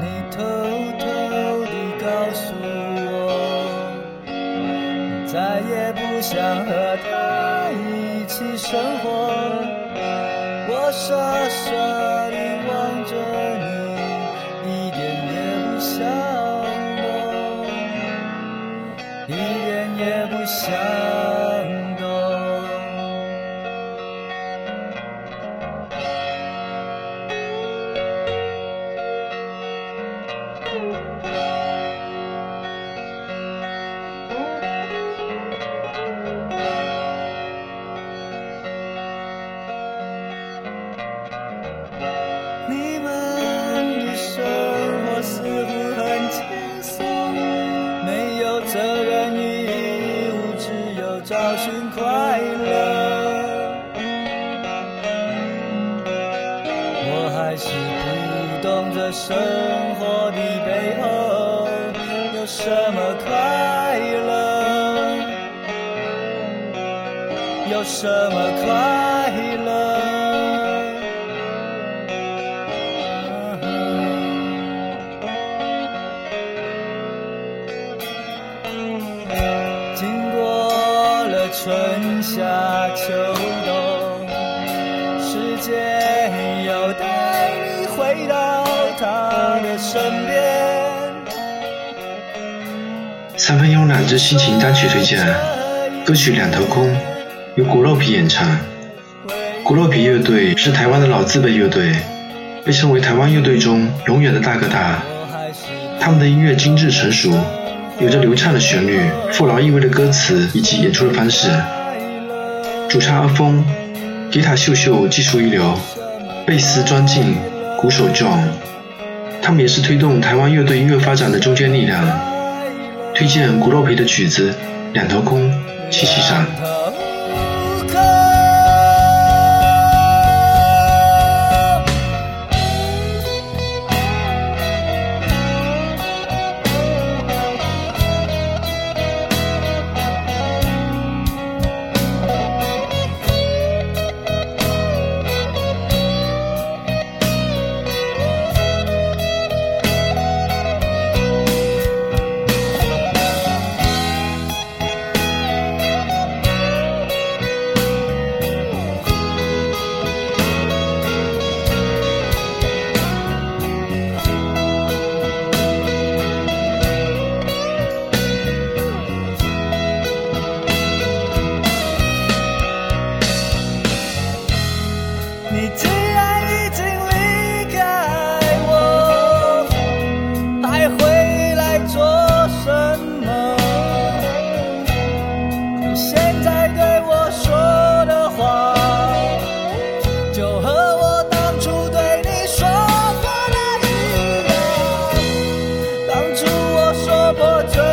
你偷偷地告诉我，再也不想和他一起生活。傻傻地望着你，一点也不像我，一点也不像还是不懂这生活的背后有什么快乐，有什么快乐。经过了春夏秋身边。三分慵懒之心情单曲推荐，歌曲《两头空》由骨肉皮演唱。骨肉皮乐队是台湾的老字辈乐队，被称为台湾乐队中永远的大哥大。他们的音乐精致成熟，有着流畅的旋律、富饶意味的歌词以及演出的方式。主唱阿峰，吉他秀秀，技术一流，贝斯庄敬，鼓手 John，他们也是推动台湾乐队音乐发展的中坚力量。推荐古洛皮的曲子《两头空》，七七山。我全